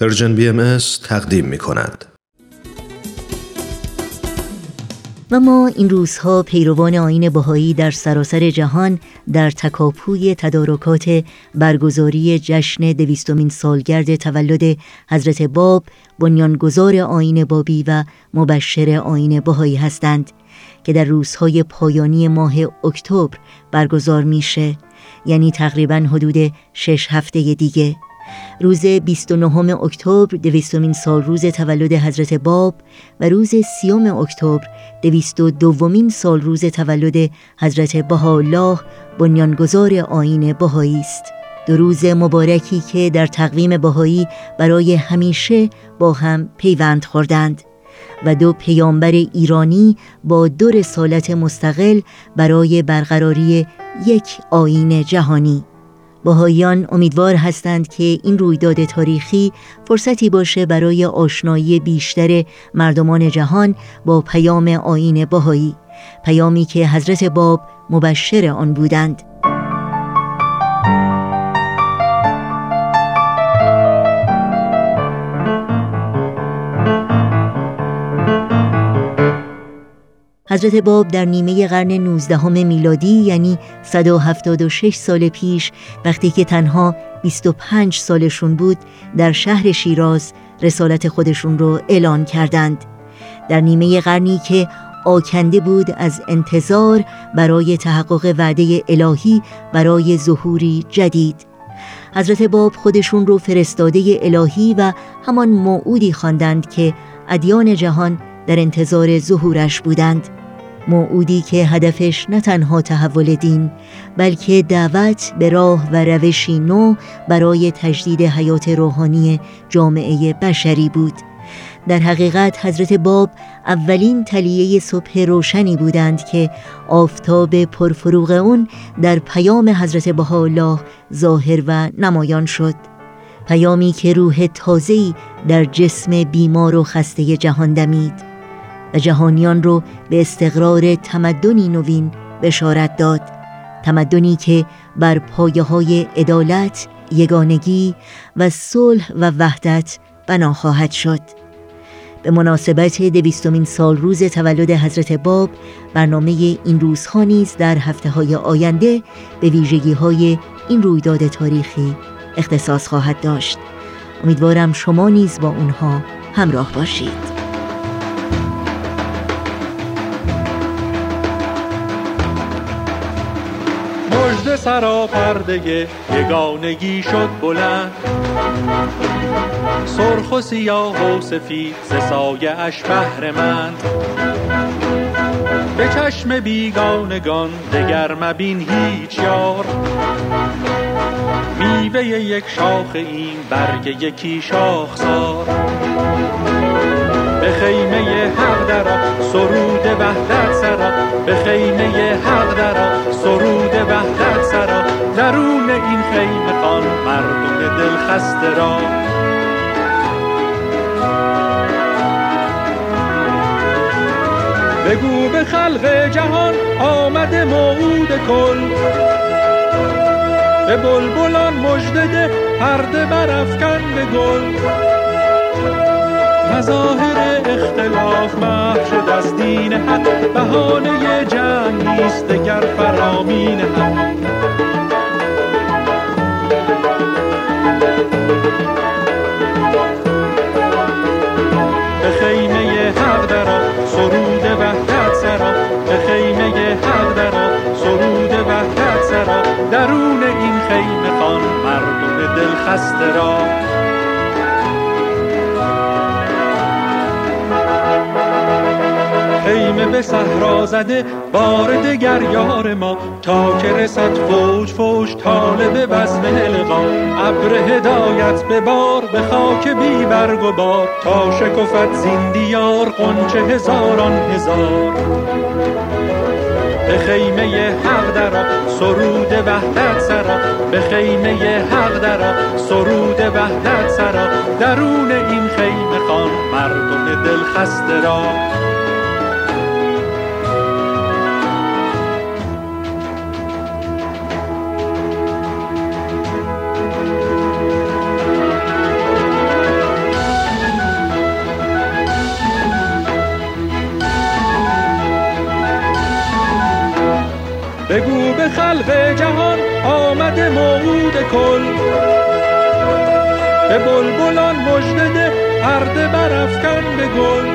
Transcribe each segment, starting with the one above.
Persian BM تقدیم می کند. و ما این روزها پیروان آیین بهایی در سراسر جهان در تکاپوی تدارکات برگزاری جشن دویستمین سالگرد تولد حضرت باب بنیانگذار آیین بابی و مبشر آیین بهایی هستند که در روزهای پایانی ماه اکتبر برگزار میشه یعنی تقریبا حدود شش هفته دیگه روز 29 اکتبر دویستمین سال روز تولد حضرت باب و روز سیوم اکتبر دویست و دومین سال روز تولد حضرت بهاءالله بنیانگذار آین بهایی است. دو روز مبارکی که در تقویم بهایی برای همیشه با هم پیوند خوردند و دو پیامبر ایرانی با دو رسالت مستقل برای برقراری یک آین جهانی. باهایان امیدوار هستند که این رویداد تاریخی فرصتی باشه برای آشنایی بیشتر مردمان جهان با پیام آین باهایی پیامی که حضرت باب مبشر آن بودند. حضرت باب در نیمه قرن 19 میلادی یعنی 176 سال پیش وقتی که تنها 25 سالشون بود در شهر شیراز رسالت خودشون رو اعلان کردند. در نیمه قرنی که آکنده بود از انتظار برای تحقق وعده الهی برای ظهوری جدید. حضرت باب خودشون رو فرستاده الهی و همان موعودی خواندند که ادیان جهان در انتظار ظهورش بودند. موعودی که هدفش نه تنها تحول دین بلکه دعوت به راه و روشی نو برای تجدید حیات روحانی جامعه بشری بود. در حقیقت حضرت باب اولین تلیه صبح روشنی بودند که آفتاب پرفروغ اون در پیام حضرت بهاءالله ظاهر و نمایان شد. پیامی که روح تازه‌ای در جسم بیمار و خسته جهان دمید. و جهانیان رو به استقرار تمدنی نوین بشارت داد. تمدنی که بر پایه های عدالت، یگانگی و صلح و وحدت بنا خواهد شد. به مناسبت دویستمین سال روز تولد حضرت باب برنامه این روزها نیز در هفته های آینده به ویژگی های این رویداد تاریخی اختصاص خواهد داشت. امیدوارم شما نیز با اونها همراه باشید. مجد سرا پرده یگانگی شد بلند. سرخ و سیاه و سفید ز سایه اش من. به چشم بیگانگان دگر مبین هیچ یار. میوه یک شاخ این برگ یکی شاخسار. به خیمه حق درا سرود وحدت سرا. به خیمه حق درا سرود درون این خیمه خان مردم دل خسته را. بگو به خلق جهان آمده موعود کل. به بلبلان مجدده پرده برافکن به گل. مظاهر اختلاف محو شد از دین حق بهانه جنگ نیست دگر فرامین حق درون این خیمه خان مردم دل خسته را. خیمه به صحرا زده بار دگر یار ما. تا که رسد فوج فوج طالب بزم القا. ابر هدایت به بار به خاک بی برگ و بار. تا شکفت زین دیار قنچه هزاران هزار. به خیمه حق درا سرود وحدت سرا. به خیمه حق درا سرود وحدت سرا. درون این خیمه خان مردم دل خسته را. خلق جهان آمده موعود کل به بلبلان مژده ده پرده برافکن به گل.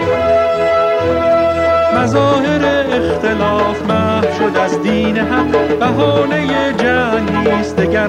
مظاهر اختلاف محو شد از دین حق بهانه جنگ نیست دگر